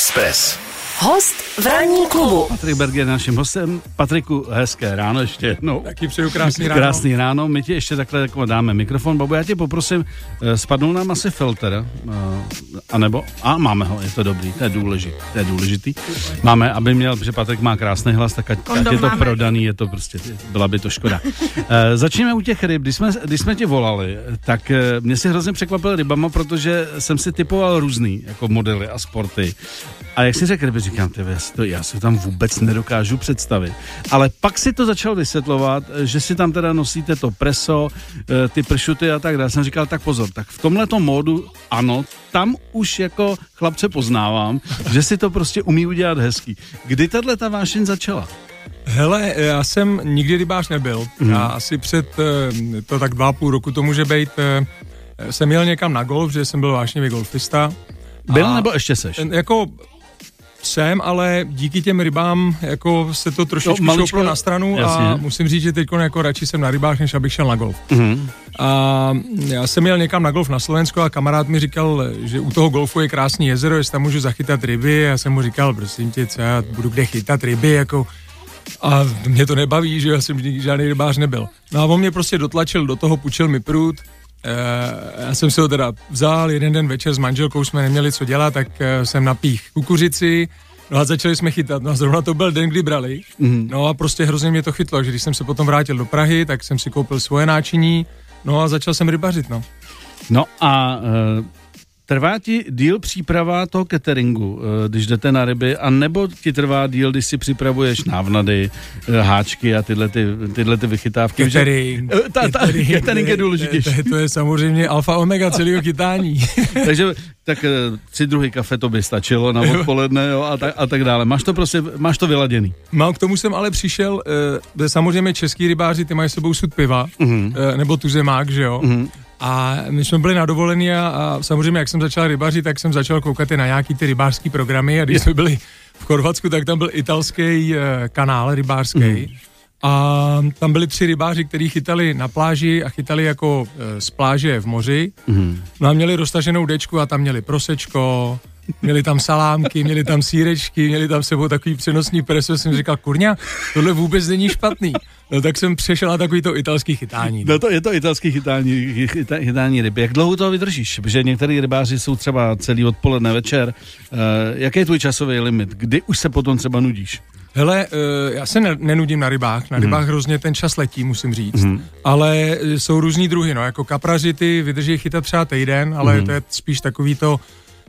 Express. Host v ranní klubu. Patrik Berger je naším hostem. Patriku, hezké ráno ještě jednou. Taky přeju krásný ráno. Krásný ráno. My ti ještě takhle jako dáme mikrofon. Babu, já tě poprosím, eh, spadnou nám asi filtr, eh, anebo, a máme ho, je to dobrý, to je důležitý, to je důležitý. Máme, aby měl, protože Patrik má krásný hlas, tak ať, ať je to máme. prodaný, je to prostě, byla by to škoda. Eh, Začneme u těch ryb. Když jsme, když jsme tě volali, tak mě si hrozně překvapil rybama, protože jsem si typoval různý jako modely a sporty. A jak si řekl, ryby, říkám, ty, já, si to, já si tam vůbec nedokážu představit. Ale pak si to začal vysvětlovat, eh, že si tam teda nosíte to preso, eh, ty pršuty a tak dále. Jsem říkal, tak pozor, tak v tomhletom módu, ano, tam už jako chlapce poznávám, že si to prostě umí udělat hezký. Kdy tahle ta vášeň začala? Hele, já jsem nikdy rybář nebyl. Mhm. Já asi před, eh, to tak dva a půl roku to může být, jsem jel někam na golf, že jsem byl vášnivý golfista. Byl A nebo ještě seš? Jako jsem, ale díky těm rybám jako se to trošičku No, šouplo na stranu a jasně. musím říct, že teď jako radši jsem na rybách, než abych šel na golf. Mhm. A já jsem jel někam na golf na Slovensko a kamarád mi říkal, že u toho golfu je krásný jezero, jestli tam můžu zachytat ryby. Já jsem mu říkal, prosím tě, co já budu kde chytat ryby, jako a mě to nebaví, že já jsem žádný rybář nebyl. No a on mě prostě dotlačil do toho, půjčil mi prut, e, já jsem si ho teda vzal, jeden den večer s manželkou jsme neměli co dělat, tak e, jsem napích kukuřici, No a začali jsme chytat, no a zrovna to byl den, kdy brali. Mm. No a prostě hrozně mě to chytlo, že když jsem se potom vrátil do Prahy, tak jsem si koupil svoje náčiní, no a začal jsem rybařit, no. No a uh, trvá ti díl příprava toho cateringu, uh, když jdete na ryby, a nebo ti trvá díl, když si připravuješ návnady, uh, háčky a tyhle, ty, tyhle ty vychytávky? Catering. Eh, ta- ta- catering je důležitější. To, je- to je samozřejmě alfa omega celého chytání. Takže tak tři druhy kafe to by stačilo na odpoledne jo, a, tak, a tak dále. Máš to prostě, máš to vyladěný. No, k tomu jsem ale přišel, e, samozřejmě český rybáři, ty mají s sebou sud piva, mm-hmm. e, nebo tuzemák, že jo. Mm-hmm. A my jsme byli na dovolení a, a samozřejmě, jak jsem začal rybařit, tak jsem začal koukat i na nějaký ty rybářský programy a když jsme byli v Chorvatsku, tak tam byl italský e, kanál rybářský. Mm. A tam byli tři rybáři, kteří chytali na pláži a chytali jako e, z pláže v moři. Mm. No a měli roztaženou dečku a tam měli prosečko, měli tam salámky, měli tam sírečky, měli tam sebou takový přenosný preso. Jsem říkal, kurňa, tohle vůbec není špatný. No tak jsem přešel na takový to italský chytání. No to je to italský chytání, chytá, chytání ryby. Jak dlouho to vydržíš? Protože některý rybáři jsou třeba celý odpoledne, večer. Uh, jaký je tvůj časový limit? Kdy už se potom třeba nudíš? Hele, eh, já se ne- nenudím na rybách, na rybách hrozně ten čas letí, musím říct, ale eh, jsou různý druhy, no, jako kapraři ty vydrží chytat třeba týden, ale to je spíš takový to,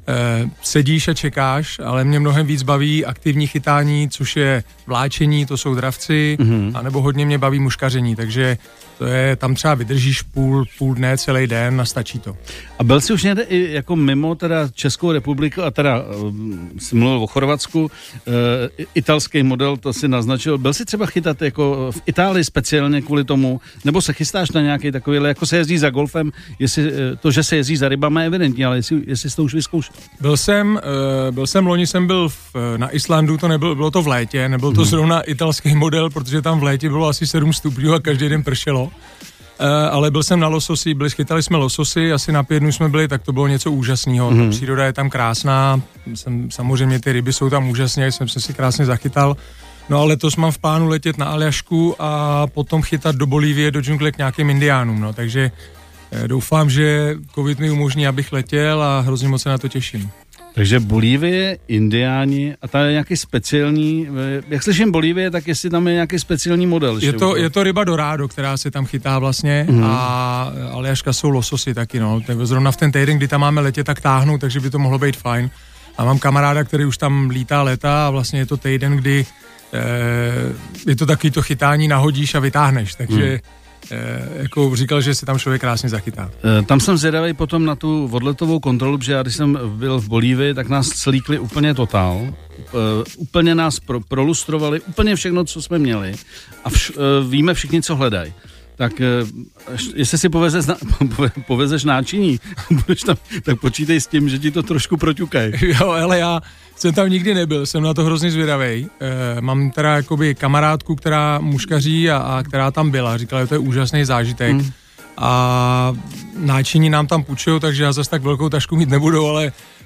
eh, sedíš a čekáš, ale mě mnohem víc baví aktivní chytání, což je vláčení, to jsou dravci, anebo hodně mě baví muškaření, takže to je, tam třeba vydržíš půl, půl dne, celý den a stačí to. A byl jsi už někde i jako mimo teda Českou republiku a teda um, jsi mluvil o Chorvatsku, uh, italský model, to si naznačil. Byl jsi třeba chytat jako v Itálii speciálně kvůli tomu, nebo se chystáš na nějaký takový, jako se jezdí za golfem, jestli, eh, to, že se jezdí za rybama je evidentní, ale jestli, jestli jsi to už vyzkoušel. Byl jsem, uh, byl jsem loni, jsem byl v, eh, na Islandu, to nebylo, bylo to v létě, nebyl to zrovna italský model, protože tam v létě bylo asi 7 stupňů a každý den pršelo. Uh, ale byl jsem na lososi, byli, chytali jsme lososy, asi na pět dnů jsme byli, tak to bylo něco úžasného. Mm. Příroda je tam krásná, jsem, samozřejmě ty ryby jsou tam úžasné, jsem se si krásně zachytal. No ale letos mám v plánu letět na Aljašku a potom chytat do Bolívie, do džungle k nějakým indiánům, no, takže eh, doufám, že covid mi umožní, abych letěl a hrozně moc se na to těším. Takže Bolívie, Indiáni a tam je nějaký speciální, eh, jak slyším Bolívie, tak jestli tam je nějaký speciální model. Je to, je to ryba Dorado, která se tam chytá vlastně mm. a Aljaška jsou lososy taky, no. Tak Zrovna v ten týden, kdy tam máme letět, tak táhnou, takže by to mohlo být fajn. A mám kamaráda, který už tam lítá léta a vlastně je to týden, kdy eh, je to takový to chytání, nahodíš a vytáhneš, takže eh, jako říkal, že se tam člověk krásně zachytá. Eh, Tam jsem zvědavý potom na tu odletovou kontrolu, protože já když jsem byl v Bolívii, tak nás slíkli úplně totál. Eh, Úplně nás pro, prolustrovali, úplně všechno, co jsme měli. A vš, eh, víme všichni, co hledají. Tak eh, jestli si povezeš, na, povezeš náčiní, budeš tam, tak počítej s tím, že ti to trošku proťukají. Jo, ale já jsem tam nikdy nebyl, jsem na to hrozně zvědavý. E, mám teda jakoby kamarádku, která muškaří a, a která tam byla. Říkala, že to je úžasný zážitek. Mm. A náčiní nám tam půjčují, takže já zase tak velkou tašku mít nebudu, ale Eh,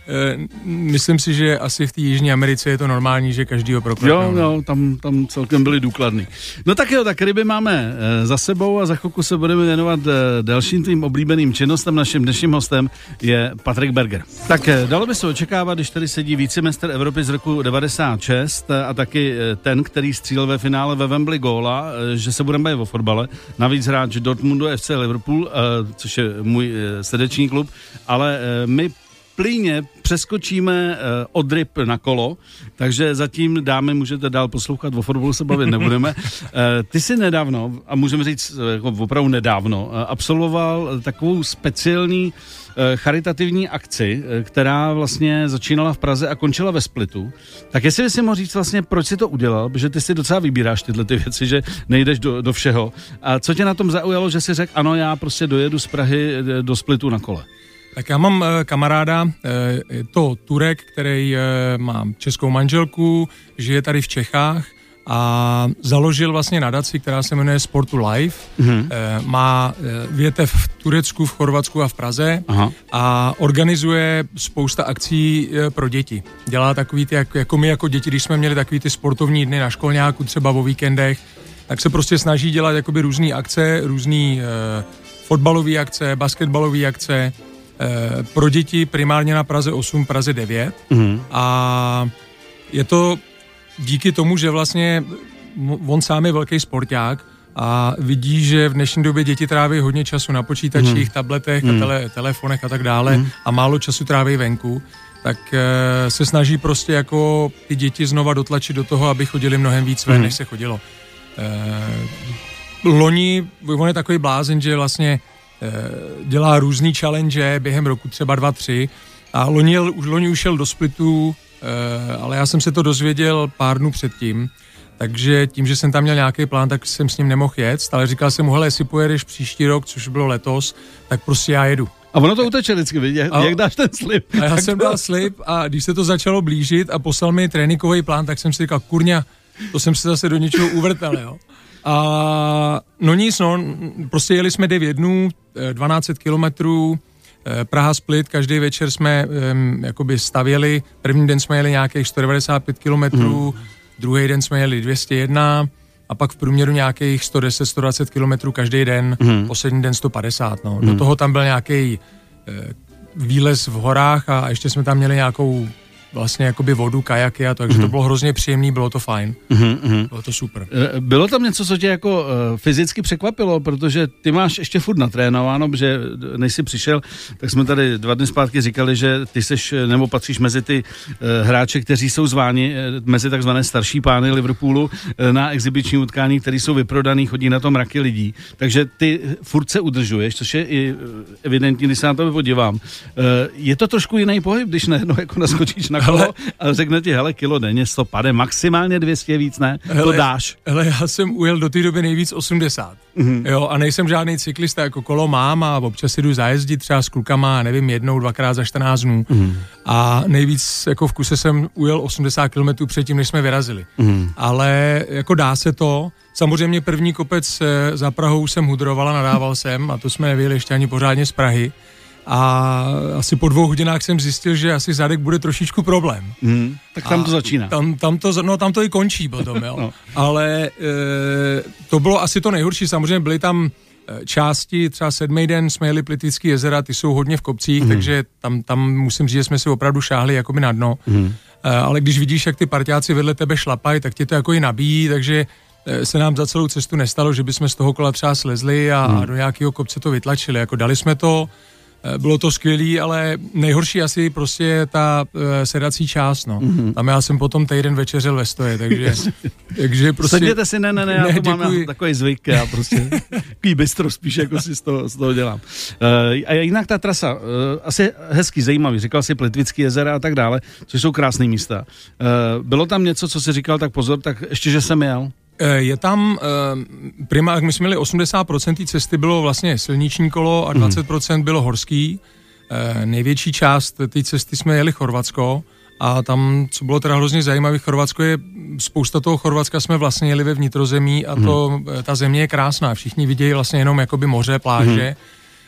myslím si, že asi v té Jižní Americe je to normální, že každý ho Jo, jo, tam, tam celkem byli důkladný. No tak jo, tak ryby máme e, za sebou a za chvilku se budeme věnovat e, dalším tvým oblíbeným činnostem. Naším dnešním hostem je Patrik Berger. Tak dalo by se očekávat, když tady sedí vícemistr Evropy z roku 96 a taky ten, který střílel ve finále ve Wembley góla, že se budeme bavit o fotbale. Navíc hráč Dortmundu FC Liverpool, což je můj srdeční klub, ale my plíně přeskočíme uh, od ryb na kolo, takže zatím dámy můžete dál poslouchat, o fotbalu se bavit nebudeme. Uh, ty jsi nedávno, a můžeme říct jako opravdu nedávno, uh, absolvoval takovou speciální uh, charitativní akci, uh, která vlastně začínala v Praze a končila ve Splitu. Tak jestli bys si mohl říct vlastně, proč si to udělal, protože ty si docela vybíráš tyhle ty věci, že nejdeš do, do všeho. A co tě na tom zaujalo, že si řekl, ano, já prostě dojedu z Prahy do Splitu na kole? Tak já mám e, kamaráda, e, je to Turek, který e, má českou manželku, žije tady v Čechách a založil vlastně nadaci, která se jmenuje Sportu Life. Mm-hmm. Má větev v Turecku, v Chorvatsku a v Praze Aha. a organizuje spousta akcí pro děti. Dělá takový ty, jako my jako děti, když jsme měli takový ty sportovní dny na školňáku, třeba o víkendech, tak se prostě snaží dělat jakoby různé akce, různé fotbalové akce, basketbalové akce, Eh, pro děti primárně na Praze 8, Praze 9 mm-hmm. a je to díky tomu, že vlastně on sám je velký sporták a vidí, že v dnešní době děti tráví hodně času na počítačích, mm. tabletech mm. a mhm. tele, telefonech a tak dále mm. a málo času tráví venku, tak e, se snaží prostě jako ty děti znova dotlačit do toho, aby chodili mnohem víc ven, mm. než se chodilo. E, loni, on je takový blázen, že vlastně Eh, dělá různý challenge během roku, třeba dva, tři. A loni, už loni ušel do Splitu, eh, ale já jsem se to dozvěděl pár dnů předtím, takže tím, že jsem tam měl nějaký plán, tak jsem s ním nemohl jet, ale říkal jsem mu, hele, jestli pojedeš příští rok, což bylo letos, tak prostě já jedu. A ono to uteče vždycky, jak, a, jak dáš ten slip. A já jsem to... dal slip a když se to začalo blížit a poslal mi tréninkový plán, tak jsem si říkal, kurňa, to jsem se zase do něčeho uvrtal, jo. A no nic, no, prostě jeli jsme 9 dnů, 12 eh, kilometrů, eh, Praha Split, každý večer jsme um, jakoby stavěli, první den jsme jeli nějakých 195 kilometrů, mm. druhý den jsme jeli 201 a pak v průměru nějakých 110-120 kilometrů každý den, mm. poslední den 150, no. Mm. Do toho tam byl nějaký uh, výlez v horách a ještě jsme tam měli nějakou vlastně jakoby vodu, kajaky a to, takže mm-hmm. to mhm. bylo hrozně příjemný, bylo to fajn. Mm-hmm. Bylo to super. Eh, bylo tam něco, co tě jako uh, fyzicky překvapilo, protože ty máš ještě furt natrénováno, protože než jsi přišel, tak jsme tady dva dny zpátky říkali, že ty seš, nebo patříš mezi ty uh, hráče, kteří jsou zváni, uh, mezi takzvané starší pány Liverpoolu uh, na exibiční utkání, které jsou vyprodaný, chodí na tom mraky lidí. Takže ty furt se udržuješ, což je i evidentní, když se na to podívám. Uh, je to trošku jiný pohyb, když najednou jako naskočíš na kolo a řekne ti, hele, kilo denně 150, maximálně 200 víc, ne? Hele, to dáš. Hele, já jsem ujel do té doby nejvíc 80. Mm-hmm. Jo, a nejsem žádný cyklista, jako kolo mám a občas jdu zajezdit třeba s klukama, nevím, jednou, dvakrát za 14 dnů. Mm-hmm. A nejvíc jako v kuse jsem ujel 80 km předtím, než jsme vyrazili. Mm-hmm. Ale jako dá se to. Samozřejmě první kopec eh, za Prahou jsem hudroval a nadával jsem a to jsme nevěděli ještě ani pořádně z Prahy a asi po dvou hodinách jsem zjistil, že asi zadek bude trošičku problém. Mm, tak tam to začíná. Tam, tam, to, no, tam to i končí potom, jo. no. Ale e, to bylo asi to nejhorší. Samozřejmě byly tam e, části, třeba sedmý den jsme jeli Plitvický jezera, ty jsou hodně v kopcích, mm. takže tam, tam musím říct, že jsme si opravdu šáhli jakoby na dno. Mm. E, ale když vidíš, jak ty partiáci vedle tebe šlapají, tak tě to jako i nabíjí, takže e, se nám za celou cestu nestalo, že bychom z toho kola třeba slezli a, mm. a do nějakého kopce to vytlačili. Jako dali jsme to, bylo to skvělý, ale nejhorší asi prostě je ta uh, sedací část, no. Mm-hmm. Tam já jsem potom týden večeřel ve stoje, takže, takže prostě... Sedněte si, ne, ne, ne, já ne, to mám takový zvyk, já prostě takový bystro spíš, jako si z toho, z toho dělám. Uh, a jinak ta trasa, uh, asi hezký, zajímavý, říkal si Plitvický jezera a tak dále, což jsou krásné místa. Uh, bylo tam něco, co si říkal, tak pozor, tak ještě, že jsem jel? Eh, je tam eh, prima, my jsme měli 80% té cesty bylo vlastně silniční kolo a 20% mhm. bylo horský. Eh, největší část té cesty jsme jeli Chorvatsko a tam, co bylo teda hrozně zajímavé, Chorvatsko je, spousta toho Chorvatska jsme vlastně jeli ve vnitrozemí a to, hmm. ta země je krásná, všichni vidějí vlastně jenom jakoby moře, pláže, hmm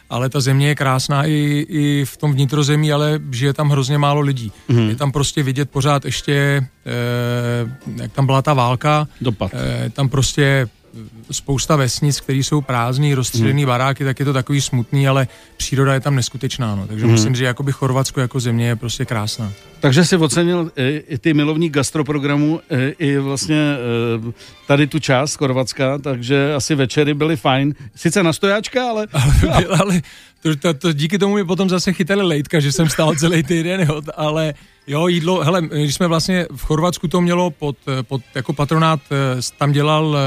ale ta země je krásná i, i v tom vnitrozemí, ale žije tam hrozně málo lidí. Mm. Je tam prostě vidět pořád ještě, e, jak tam byla ta válka, Dopad. E, tam prostě spousta vesnic, které jsou prázdný, rozstřelený hmm. baráky, tak je to takový smutný, ale příroda je tam neskutečná. No. Takže hmm. musím říct, že jakoby Chorvatsko jako země je prostě krásná. Takže si ocenil i, i ty milovní gastroprogramu, i, i vlastně tady tu část Chorvatska, takže asi večery byly fajn. Sice na stojáčka, ale... ale, ale to, to, to, díky tomu mi potom zase chytali lejtka, že jsem stál celý týden, jo, ale jo, jídlo, hele, když jsme vlastně v Chorvatsku to mělo pod, pod jako patronát, tam dělal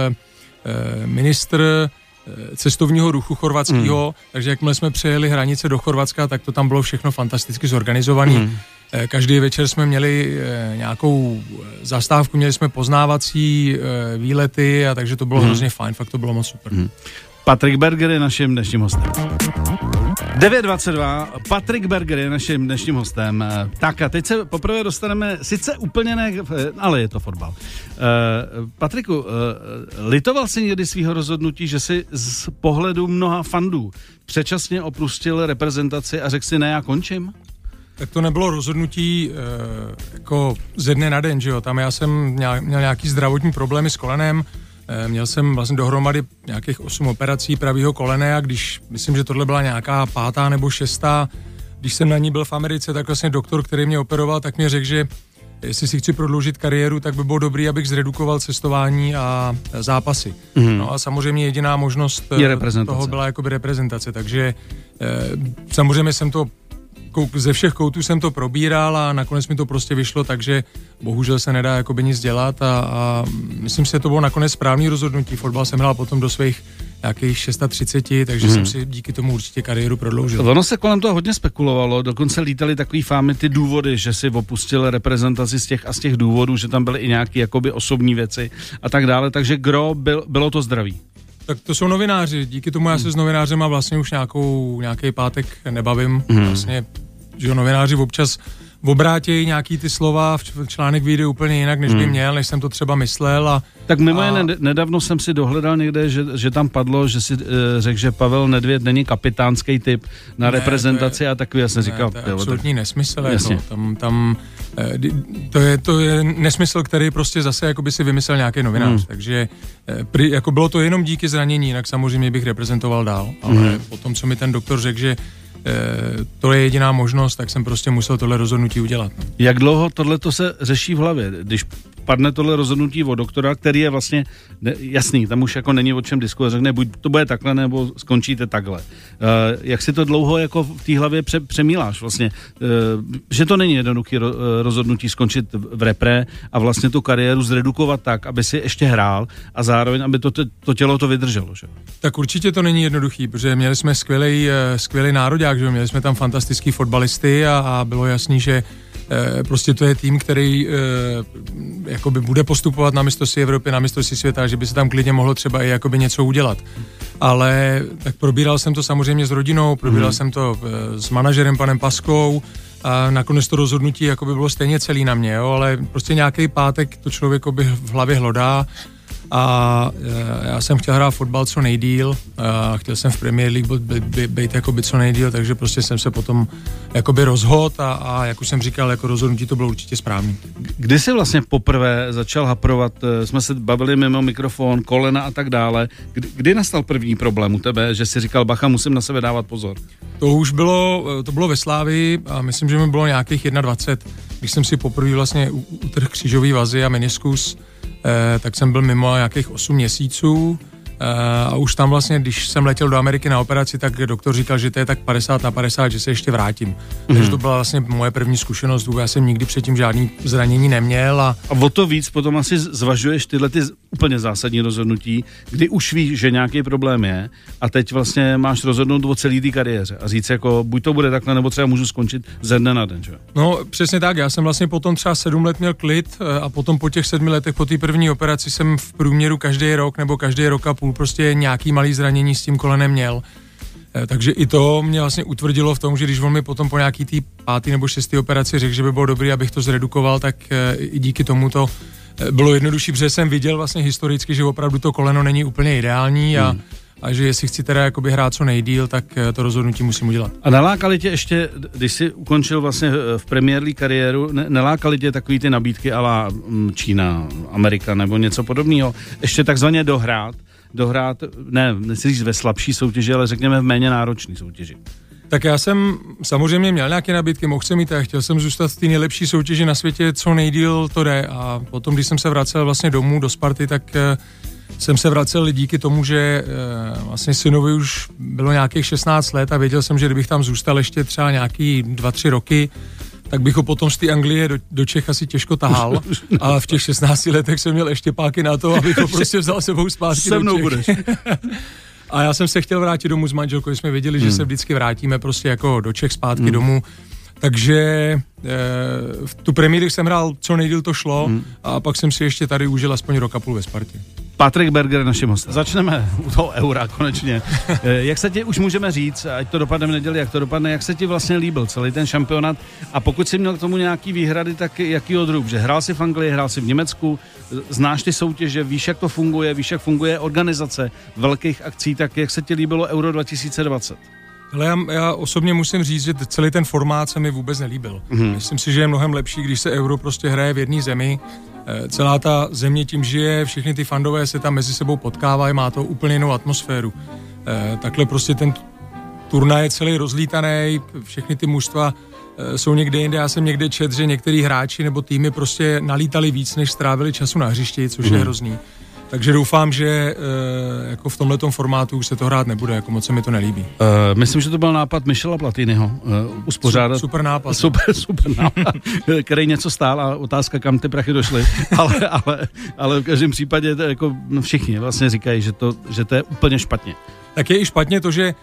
ministr eh, cestovního ruchu chorvatského, mm. takže jakmile jsme přejeli hranice do Chorvatska, tak to tam bylo všechno fantasticky zorganizované. Mm. Každý večer jsme měli nějakou zastávku, měli jsme poznávací výlety a takže to bylo mm. hrozně fajn, fakt to bylo moc super. Mm. Patrik Berger je naším dnešním hostem. 9.22, Patrik Berger je naším dnešním hostem. Tak a teď se poprvé dostaneme, sice úplně ne, ale je to fotbal. Uh, Patriku, litoval jsi někdy svého rozhodnutí, že si z pohledu mnoha fandů předčasně opustil reprezentaci a řekl si, ne, já končím? Tak to nebylo rozhodnutí jako ze dne na den, že jo? Tam já jsem měl, měl nějaký zdravotní problémy s kolenem, Eh, měl jsem vlastně dohromady nějakých osm operací pravého kolene a když, myslím, že tohle byla nějaká pátá nebo šestá, když jsem na ní byl v Americe, tak vlastně doktor, který mě operoval, tak mi řekl, že jestli si chci prodloužit kariéru, tak by bylo dobré, abych zredukoval cestování a zápasy. Mm-hmm. No a samozřejmě jediná možnost eh, toho byla jakoby reprezentace, takže eh, samozřejmě jsem to ze všech koutů jsem to probíral a nakonec mi to prostě vyšlo, takže bohužel se nedá jakoby nic dělat a, a myslím si, že to bylo nakonec správný rozhodnutí. Fotbal jsem hrál potom do svých nějakých 630, takže hmm. jsem si díky tomu určitě kariéru prodloužil. Ono se kolem toho hodně spekulovalo, dokonce lítali takový fámy ty důvody, že si opustil reprezentaci z těch a z těch důvodů, že tam byly i nějaké jakoby osobní věci a tak dále, takže gro byl, bylo to zdraví. Tak to jsou novináři. Díky tomu já se s novinářem a vlastně už nějakou, nějaký pátek nebavím. Hmm. Vlastně, že novináři občas obrátějí nějaký ty slova, v článek vyjde úplně jinak, než by hmm. měl, než jsem to třeba myslel. A, tak mimo a... nedávno jsem si dohledal někde, že, že tam padlo, že si uh, řekl, že Pavel Nedvěd není kapitánský typ na ne, reprezentaci je, a takový, já jsem ne, říkal. To je absolutní tak... nesmysl. Jako, tam, tam, eh, to, je, to je nesmysl, který prostě zase jako by si vymyslel nějaký novinář. Hmm. Takže eh, jako bylo to jenom díky zranění, jinak samozřejmě bych reprezentoval dál. Ale hmm. potom, co mi ten doktor řekl, že to je jediná možnost, tak jsem prostě musel tohle rozhodnutí udělat. No. Jak dlouho tohle to se řeší v hlavě? Když padne tohle rozhodnutí od doktora, který je vlastně ne, jasný, tam už jako není o čem diskutovat, řekne, buď to bude takhle, nebo skončíte takhle. Uh, jak si to dlouho jako v té hlavě pře, přemýláš vlastně, uh, že to není jednoduché ro, rozhodnutí skončit v repre a vlastně tu kariéru zredukovat tak, aby si ještě hrál a zároveň, aby to, to tělo to vydrželo, že? Tak určitě to není jednoduchý, protože měli jsme skvělý, skvělý národák, že měli jsme tam fantastický fotbalisty a, a bylo jasný, že Eh, prostě to je tým, který eh, jakoby bude postupovat na mistrovství Evropy, na mistrovství světa, že by se tam klidně mohlo třeba i jakoby něco udělat. Ale tak probíral jsem to samozřejmě s rodinou, probíral hmm. jsem to eh, s manažerem panem Paskou, a nakonec to rozhodnutí jako by bylo stejně celý na mě, jo, ale prostě nějaký pátek to člověk v hlavě hlodá a e, já jsem chtěl hrát fotbal co nejdíl, a chtěl jsem v Premier League být, být, být jakoby co nejdíl, takže prostě jsem se potom jakoby rozhod a, a jak už jsem říkal, jako rozhodnutí to bylo určitě správný. Kdy jsi vlastně poprvé začal haprovat, e, jsme se bavili mimo mikrofon, kolena a tak dále, kdy, kdy nastal první problém u tebe, že jsi říkal, bacha, musím na sebe dávat pozor? To už bylo, e, to bylo ve Slávii a myslím, že mi bylo nějakých 21, když jsem si poprvé vlastně utrhl křížový vazy a meniskus, Eh, tak jsem byl mimo nějakých 8 měsíců. eh, a už tam vlastně, když jsem letěl do Ameriky na operaci, tak doktor říkal, že to je tak 50 na 50, že se ještě vrátím. Mm-hmm. Takže to byla vlastně moje první zkušenost, já jsem nikdy předtím žádný zranění neměl. A, a o to víc potom asi zvažuješ tyhle ty úplně zásadní rozhodnutí, kdy už víš, že nějaký problém je a teď vlastně máš rozhodnout o celé té kariéře a říct jako, buď to bude takhle, nebo třeba můžu skončit ze dne na den, že? No přesně tak, já jsem vlastně potom třeba sedm let měl klid eh, a potom po těch sedmi letech, po té první operaci jsem v průměru každý rok nebo každý rok a půl prostě nějaký malý zranění s tím kolenem měl. Eh, takže i to mě vlastně utvrdilo v tom, že když on mi potom po nějaký tý pátý nebo šestý operaci řekl, že by bylo dobré, abych to zredukoval, tak eh, i díky tomu to bylo jednodušší, protože jsem viděl vlastně historicky, že opravdu to koleno není úplně ideální a hmm a že jestli chci teda jakoby hrát co nejdíl, tak eh, to rozhodnutí musím udělat. A nelákali tě ještě, když jsi ukončil vlastně eh, v Premier League kariéru, ne, nelákali tě takový ty nabídky ala mm, Čína, Amerika nebo něco podobného, ještě takzvaně dohrát, dohrát, ne, nechci říct ve slabší soutěži, ale řekněme v méně náročné soutěži. Tak já jsem samozřejmě měl nějaké nabídky, mohl jsem mít a chtěl jsem zůstat v té nejlepší soutěži na světě, co nejdíl to jde a potom, když jsem se vracel vlastně domů do Sparty, tak eh, jsem se vracel díky tomu, že e, vlastně synovi už bylo nějakých 16 let a věděl jsem, že kdybych tam zůstal ještě třeba nějaký 2-3 roky, tak bych ho potom z té Anglie do, do Čech asi těžko tahal. A v těch 16 letech jsem měl ještě páky na to, abych ho prostě vzal sebou zpátky Se mnou do Čech. budeš. a já jsem se chtěl vrátit domů s manželkou, jsme věděli, hmm. že se vždycky vrátíme prostě jako do Čech zpátky hmm. domů. Takže e, v tu premiéru jsem hrál, co nejdíl to šlo hmm. a pak jsem si ještě tady užil aspoň rok a půl ve Spartě. Patrik Berger, naším hostem. Začneme u toho eura konečně. Eh, jak se ti už můžeme říct, ať to dopadne v neděli, jak to dopadne, jak se ti vlastně líbil celý ten šampionát a pokud jsi měl k tomu nějaký výhrady, tak jaký druh? Že hrál si v Anglii, hrál si v Německu, znáš ty soutěže, víš, jak to funguje, víš, jak funguje organizace velkých akcí, tak jak se ti líbilo Euro 2020? Ale já, já osobně musím říct, že celý ten formát se mi vůbec nelíbil. Mm-hmm. Myslím si, že je mnohem lepší, když se euro prostě hraje v jedné zemi. E, celá ta země tím žije, všechny ty fandové se tam mezi sebou potkávají, má to úplně jinou atmosféru. E, takhle prostě ten turnaj je celý rozlítaný, všechny ty mužstva e, jsou někde jinde. Já jsem někde čet, že některý hráči nebo týmy prostě nalítali víc, než strávili času na hřišti, což mm-hmm. je mhm. hrozný. Takže doufám, že uh, jako v tomhle formátu už se to hrát nebude, jako moc se mi to nelíbí. Uh, myslím, že to byl nápad Michela Platinyho uh, uspořádat. Super nápad. Super, super nápad, který něco stál a otázka, kam ty prachy došly. ale, ale, ale v každém případě to jako všichni vlastně říkají, že to, že to je úplně špatně tak je i špatně to, že eh,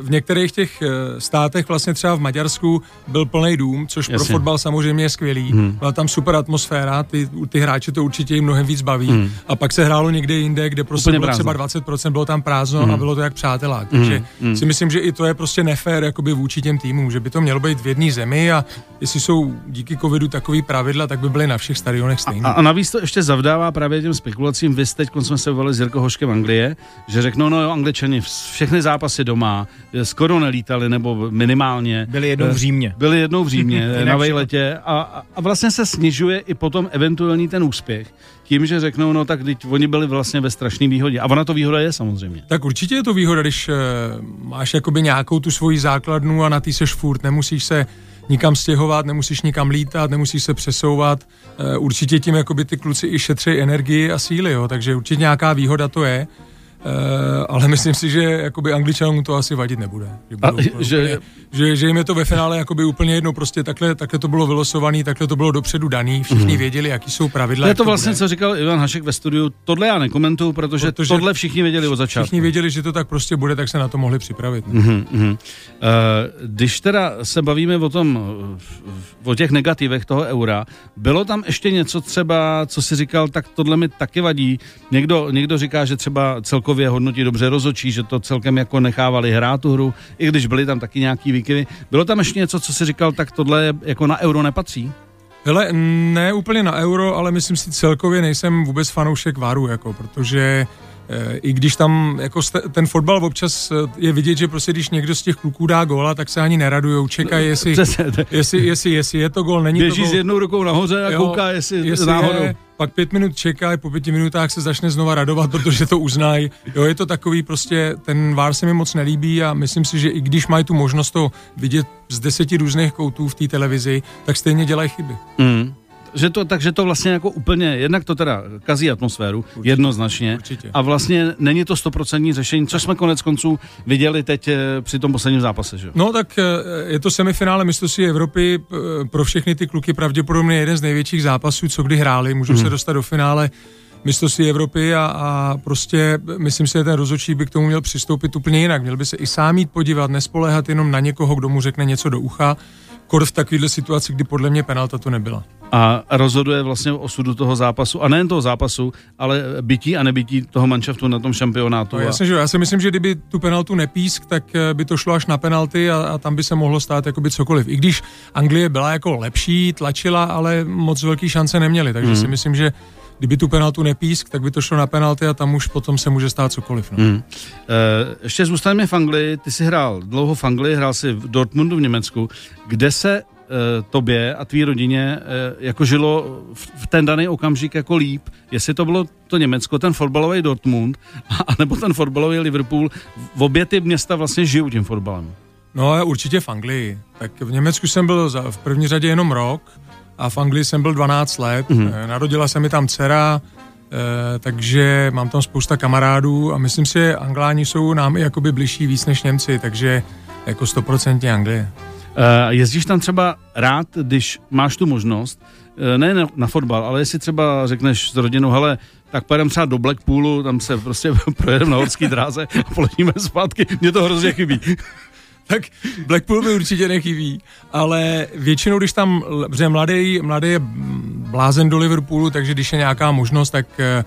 v některých těch eh, státech, vlastně třeba v Maďarsku, byl plný dům, což Jasně. pro fotbal samozřejmě je skvělý. Hmm. Byla tam super atmosféra, ty, ty hráči to určitě jim mnohem víc baví. Hmm. A pak se hrálo někde jinde, kde prostě bylo třeba 20%, bylo tam prázdno hmm. a bylo to jak přátelák. Takže hmm. si myslím, že i to je prostě nefér jakoby vůči těm týmům, že by to mělo být v jedné zemi a jestli jsou díky covidu takový pravidla, tak by byly na všech stadionech stejné. A, a navíc to ještě zavdává právě těm spekulacím. Vy teď jsme se volili s Jirko Hoškem Anglie, že řeknou, no jo, Angličani všechny zápasy doma, skoro nelítali, nebo minimálně. Byli jednou v Římě. Byli jednou v Římě na vejletě a, a vlastně se snižuje i potom eventuální ten úspěch tím, že řeknou, no tak teď oni byli vlastně ve strašné výhodě. A ona to výhoda je samozřejmě. Tak určitě je to výhoda, když uh, máš jakoby nějakou tu svoji základnu a na ty seš furt, nemusíš se nikam stěhovat, nemusíš nikam lítat, nemusíš se přesouvat. Uh, určitě tím jakoby ty kluci i šetří energii a síly, jo, takže určitě nějaká výhoda to je. Uh, ale myslím si, že jakoby angličanům to asi vadit nebude. Že, A, úplně, že, že, že jim je to ve finále jakoby úplně jedno, prostě takhle, takhle to bylo vylosované, takhle to bylo dopředu daný, všichni mm. věděli, jaký jsou pravidla. To je to vlastně, bude. co říkal Ivan Hašek ve studiu, tohle já nekomentuju, protože, protože tohle všichni věděli od začátku. Všichni věděli, že to tak prostě bude, tak se na to mohli připravit. Mm-hmm. Uh, když teda se bavíme o tom, o těch negativech toho eura, bylo tam ještě něco třeba, co si říkal, tak tohle mi taky vadí. Někdo, někdo říká, že třeba celkově celkově hodnotí dobře rozočí, že to celkem jako nechávali hrát tu hru, i když byly tam taky nějaký výkyvy. Bylo tam ještě něco, co si říkal, tak tohle jako na euro nepatří? Hele, ne úplně na euro, ale myslím si celkově nejsem vůbec fanoušek varu, jako, protože i když tam jako ten fotbal občas eh, je vidět, že prostě když někdo z těch kluků dá góla, tak se ani neradujou, čekají, jestli, jestli, jestli, jestli je to gól, není Běží to gól. s jednou rukou nahoře a jo, kouká, jestli, jestli náhodou. Je, pak pět minut čeká, po pěti minutách se začne znova radovat, protože to uznají. Jo, je to takový prostě, ten vár se mi moc nelíbí a myslím si, že i když mají tu možnost to vidět z deseti různých koutů v té televizi, tak stejně dělají chyby. Mm že to, takže to vlastně jako úplně, jednak to teda kazí atmosféru, určitě, jednoznačně. Určitě. A vlastně není to stoprocentní řešení, což jsme konec konců viděli teď eh, při tom posledním zápase, že? No tak eh, je to semifinále mistrovství Evropy, eh, pro všechny ty kluky pravděpodobně jeden z největších zápasů, co kdy hráli, můžou mm. se dostat do finále mistrovství Evropy a, a prostě myslím si, že ten rozhodčí by k tomu měl přistoupit úplně jinak. Měl by se i sám jít podívat, nespoléhat jenom na někoho, kdo mu řekne něco do ucha, kor v takovéhle situaci, kdy podle mě penalta to nebyla. A rozhoduje vlastně o osudu toho zápasu, a nejen toho zápasu, ale bytí a nebytí toho manšaftu na tom šampionátu. No, jasně, že já si myslím, že kdyby tu penaltu nepísk, tak eh, by to šlo až na penalty a, a tam by se mohlo stát jakoby cokoliv. I když Anglie byla jako lepší, tlačila, ale moc velký šance neměli, takže hmm. si myslím, že kdyby tu penaltu nepísk, tak by to šlo na penalty a tam už potom se může stát cokoliv. No. Hmm. E, ještě zůstaneme v Anglii, ty jsi hrál dlouho v Anglii, hrál si v Dortmundu v Německu, kde se e, tobě a tvý rodině e, jako žilo v, v ten daný okamžik jako líp, jestli to bylo to Německo, ten fotbalový Dortmund, anebo ten fotbalový Liverpool, v obě ty města vlastně žijou tím fotbalem. No určitě v Anglii. Tak v Německu jsem byl za, v první řadě jenom rok, a v Anglii jsem byl 12 let. Mm-hmm. Narodila se mi tam dcera, eh, takže mám tam spousta kamarádů a myslím si, že Angláni jsou nám i jakoby bližší víc než Němci, takže jako 100% Anglie. Uh, jezdíš tam třeba rád, když máš tu možnost, ne na, na fotbal, ale jestli třeba řekneš s rodinou, hele, tak pojedeme třeba do Blackpoolu, tam se prostě projedeme na horský dráze a poletíme zpátky, mě to hrozně chybí tak Blackpool mi určitě nechybí, ale většinou, když tam, protože mladý, mladý je blázen do Liverpoolu, takže když je nějaká možnost, tak e,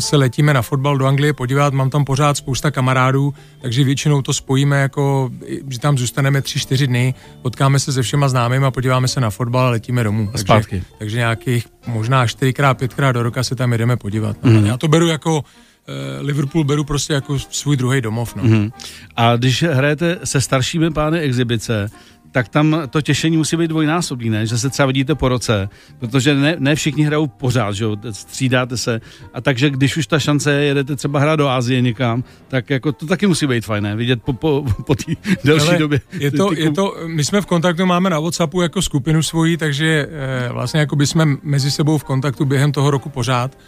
se letíme na fotbal do Anglie podívat, mám tam pořád spousta kamarádů, takže většinou to spojíme jako, že tam zůstaneme 3-4 dny, potkáme se se všema známými a podíváme se na fotbal a letíme domů. Takže, Zpátky. takže nějakých možná 4x, 5x do roka se tam jdeme podívat. Mm. Já to beru jako Eh, Liverpool beru prostě jako svůj druhý domov. No. Mm-hmm. A když hrajete se staršími pány exibice, tak tam to těšení musí být dvojnásobný, ne? Že se třeba vidíte po roce, protože ne, ne všichni hrajou pořád, že jo? Střídáte se. A takže když už ta šance je, jedete třeba hrát do Ázie někam, tak jako to taky musí být fajn, ne? Vidět po, po, po té delší Ale době. Je to, ty, ty... je to, my jsme v kontaktu, máme na Whatsappu jako skupinu svoji, takže e, vlastně jako by jsme mezi sebou v kontaktu během toho roku pořád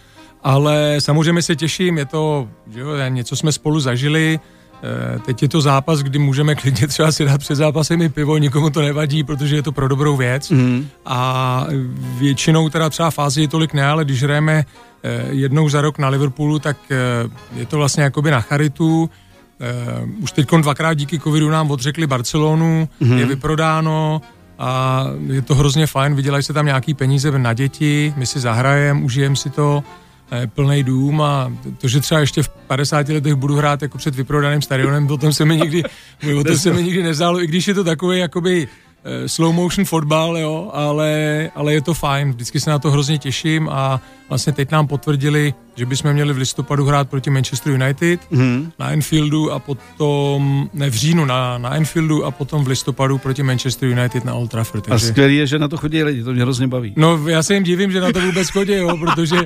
ale samozřejmě se těším, je to, že jo, něco jsme spolu zažili, eh, Teď je to zápas, kdy můžeme klidně třeba si dát před zápasem i pivo, nikomu to nevadí, protože je to pro dobrou věc. Mm. A většinou teda třeba fázi je tolik ne, ale když hrajeme eh, jednou za rok na Liverpoolu, tak eh, je to vlastně jakoby na charitu. Už teď dvakrát díky covidu nám odřekli Barcelonu, mm. je vyprodáno, a je to hrozně fajn, vydělají se tam nějaký peníze na děti, my si zahrajeme, užijeme si to plný dům a to, že třeba ještě v 50 letech budu hrát jako před vyprodaným stadionem, o tom se mi nikdy, o tom se mi nikdy nezdálo, i když je to takový jakoby Eh, slow motion fotbal, jo, ale, ale je to fajn, vždycky se na to hrozně těším a vlastně teď nám potvrdili, že bychom měli v listopadu hrát proti Manchester United mm. na Anfieldu a potom, ne v říjnu na, na Anfieldu a potom v listopadu proti Manchester United na Old Trafford. Takže... A skvělý je, že na to chodí lidi, to mě hrozně baví. No já se jim divím, že na to vůbec chodí, jo, protože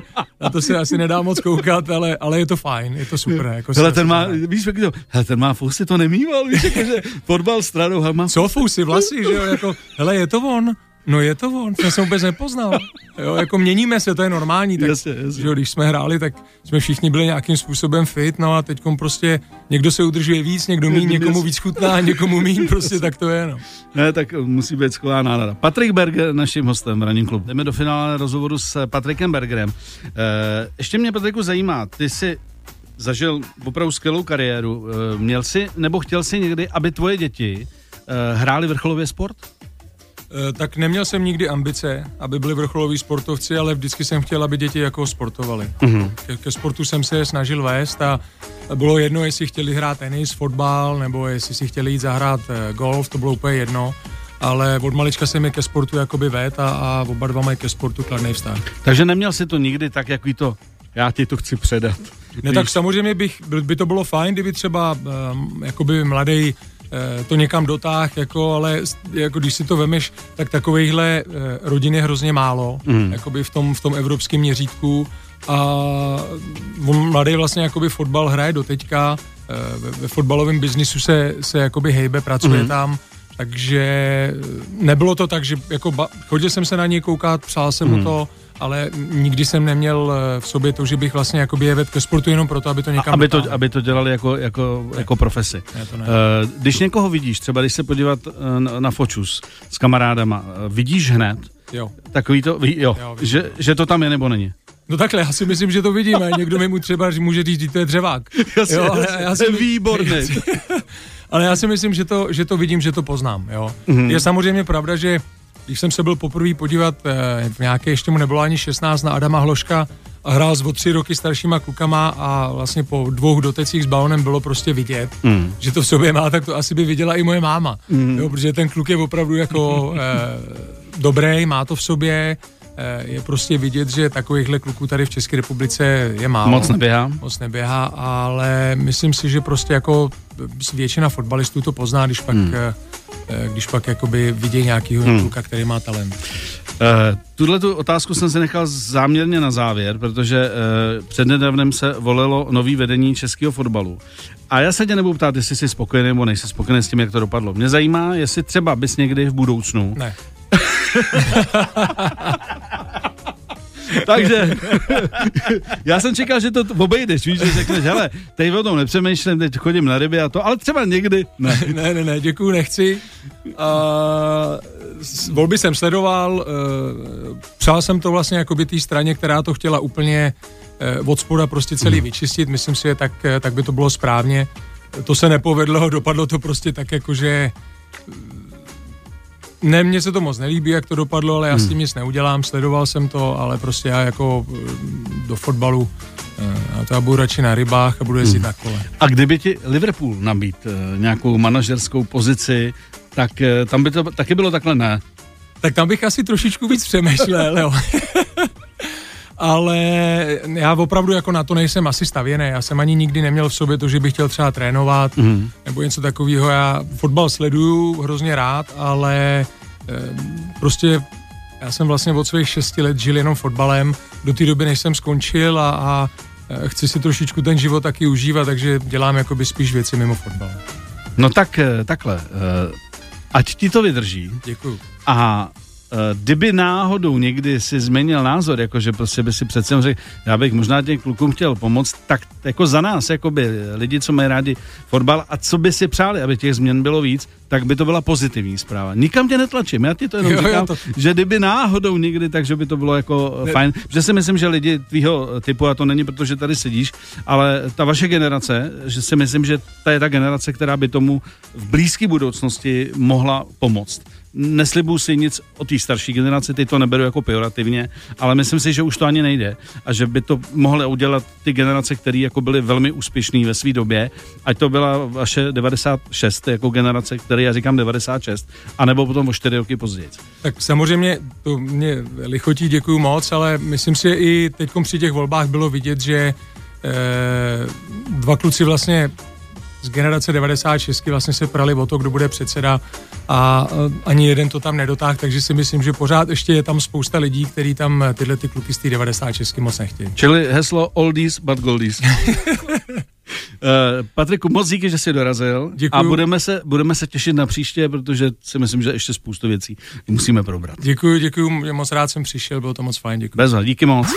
na to se asi nedá moc koukat, ale, ale je to fajn, je to super. Jako hele, ten má, víš, to, hele, ten má fousy, to nemýval, víš, jako, že fotbal stranou, má... Co fousy, vlasy, že jo, jako, hele, je to on. No je to on, jsem se vůbec nepoznal. Jo, jako měníme se, to je normální. Tak, jasně, jasně. Že, když jsme hráli, tak jsme všichni byli nějakým způsobem fit, no a teď prostě někdo se udržuje víc, někdo míň, někomu víc chutná, někomu míň, prostě tak to je. No. Ne, tak musí být skvělá nálada. Patrik Berger, naším hostem v Running Club. Jdeme do finále rozhovoru s Patrikem Bergerem. E, ještě mě, Patriku, zajímá, ty jsi zažil opravdu skvělou kariéru. E, měl jsi, nebo chtěl jsi někdy, aby tvoje děti e, hráli vrcholově sport? Eh, tak neměl jsem nikdy ambice, aby byli vrcholoví sportovci, ale vždycky jsem chtěl, aby děti jako sportovali. Mm-hmm. Ke, ke sportu jsem se snažil vést a bylo jedno, jestli chtěli hrát tenis, fotbal, nebo jestli si chtěli jít zahrát eh, golf, to bylo úplně jedno ale od malička jsem je ke sportu jakoby ved a, a oba dva mají ke sportu kladný vztah. Takže neměl si to nikdy tak, jaký to, já ti to chci předat. Ne, tak samozřejmě bych, by to bylo fajn, kdyby třeba um, jakoby mladý to někam dotáh, jako, ale jako když si to vemeš, tak takovýchhle eh, rodin je hrozně málo, mm. jakoby v tom, v tom evropském měřítku a on mladý vlastně jakoby fotbal hraje do teďka, eh, ve, ve fotbalovém biznisu se, se jakoby hejbe, pracuje mm. tam, takže nebylo to tak, že jako ba, chodil jsem se na něj koukat, psal jsem mm. mu mhm. to, ale nikdy jsem neměl eh, v sobě to, že bych vlastně jakoby je vedl ke sportu jenom proto, aby to někam aby to, aby to dělali jako, jako, jako profesi. Ne, to ne. Uh, když někoho vidíš, třeba když se podívat uh, na, na fočus s kamarádama, vidíš hned, jo. takový to, jo, jo že, že to tam je nebo není? No takhle, já si myslím, že to vidíme. Někdo mi mu třeba může říct, že to je dřevák. Jasně, jo, ale já si, výborný. Ale já si myslím, že to, že to vidím, že to poznám. Jo. Mm-hmm. Je samozřejmě pravda, že když jsem se byl poprvé podívat eh, v nějaké, ještě mu nebylo ani 16, na Adama Hloška a hrál s o tři roky staršíma klukama a vlastně po dvou dotecích s balonem bylo prostě vidět, mm. že to v sobě má, tak to asi by viděla i moje máma. Mm. Jo, protože ten kluk je opravdu jako eh, dobrý, má to v sobě, eh, je prostě vidět, že takovýchhle kluků tady v České republice je málo. Moc neběhá. Moc neběhá, ale myslím si, že prostě jako většina fotbalistů to pozná, když pak, mm. Když pak jakoby vidí nějakýho mm. kluka, který má talent. Uh, Tuhle tu otázku jsem si nechal záměrně na závěr, protože uh, přednedávnem se volilo nový vedení českého fotbalu. A já se tě nebudu ptát, jestli jsi spokojený nebo nejsi spokojený s tím, jak to dopadlo. Mě zajímá, jestli třeba bys někdy v budoucnu ne. Takže já jsem čekal, že to obejdeš, víš, že řekneš, hele, teď o tom nepřemýšlím, teď chodím na ryby a to, ale třeba někdy ne. Ne, ne, ne, děkuju, nechci. Uh, volby jsem sledoval, uh, přál jsem to vlastně jako by té straně, která to chtěla úplně uh, od spoda prostě celý hmm. vyčistit, myslím si, že tak, tak by to bylo správně. To se nepovedlo, dopadlo to prostě tak jako, že ne, mně se to moc nelíbí, jak to dopadlo, ale já hmm. s tím nic neudělám, sledoval jsem to, ale prostě já jako eh, do fotbalu a eh, to já budu radši na rybách a budu jezdit hmm. na kole. A kdyby ti Liverpool nabít eh, nějakou manažerskou pozici, tak tam by to taky bylo takhle ne? Tak tam bych asi trošičku víc přemýšlel, jo. ale já opravdu jako na to nejsem asi stavěný. Já jsem ani nikdy neměl v sobě to, že bych chtěl třeba trénovat mm. nebo něco takového. Já fotbal sleduju hrozně rád, ale e, prostě já jsem vlastně od svých šesti let žil jenom fotbalem do té doby, než jsem skončil a, a eh, chci si trošičku ten život taky užívat, takže dělám jakoby spíš věci mimo fotbal. No tak eh, takhle, ať ti to vydrží. Děkuju. A Eh, kdyby náhodou někdy si změnil názor, jakože prostě by si přece řekl, já bych možná těm klukům chtěl pomoct, tak jako za nás, jako by lidi, co mají rádi fotbal a co by si přáli, aby těch změn bylo víc, tak by to byla pozitivní zpráva. Nikam tě netlačím, já ti to jenom jo, říkám, to... že kdyby náhodou někdy, takže by to bylo jako ne. fajn, že si myslím, že lidi tvýho typu, a to není proto, že tady sedíš, ale ta vaše generace, že si myslím, že ta je ta generace, která by tomu v blízké budoucnosti mohla pomoct neslibuju si nic o té starší generaci, ty to neberu jako pejorativně, ale myslím si, že už to ani nejde a že by to mohly udělat ty generace, které jako byly velmi úspěšné ve své době, ať to byla vaše 96 jako generace, které já říkám 96, anebo potom o 4 roky později. Tak samozřejmě to mě lichotí, děkuju moc, ale myslím si, že i teď při těch volbách bylo vidět, že e, dva kluci vlastně z generace 96 vlastně se prali o to, kdo bude předseda a ani jeden to tam nedotáhl, takže si myslím, že pořád ještě je tam spousta lidí, kteří tam tyhle ty kluky z té 96 moc nechtějí. Čili heslo oldies but goldies. Uh, Patriku, moc díky, že jsi dorazil. Děkuju. A budeme se, budeme se těšit na příště, protože si myslím, že ještě spoustu věcí musíme probrat. Děkuji, děkuji, moc rád jsem přišel, bylo to moc fajn, děkuji. Bez díky moc.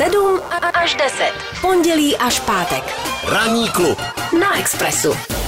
7 až 10. Pondělí až pátek. Ranní klub na Expressu.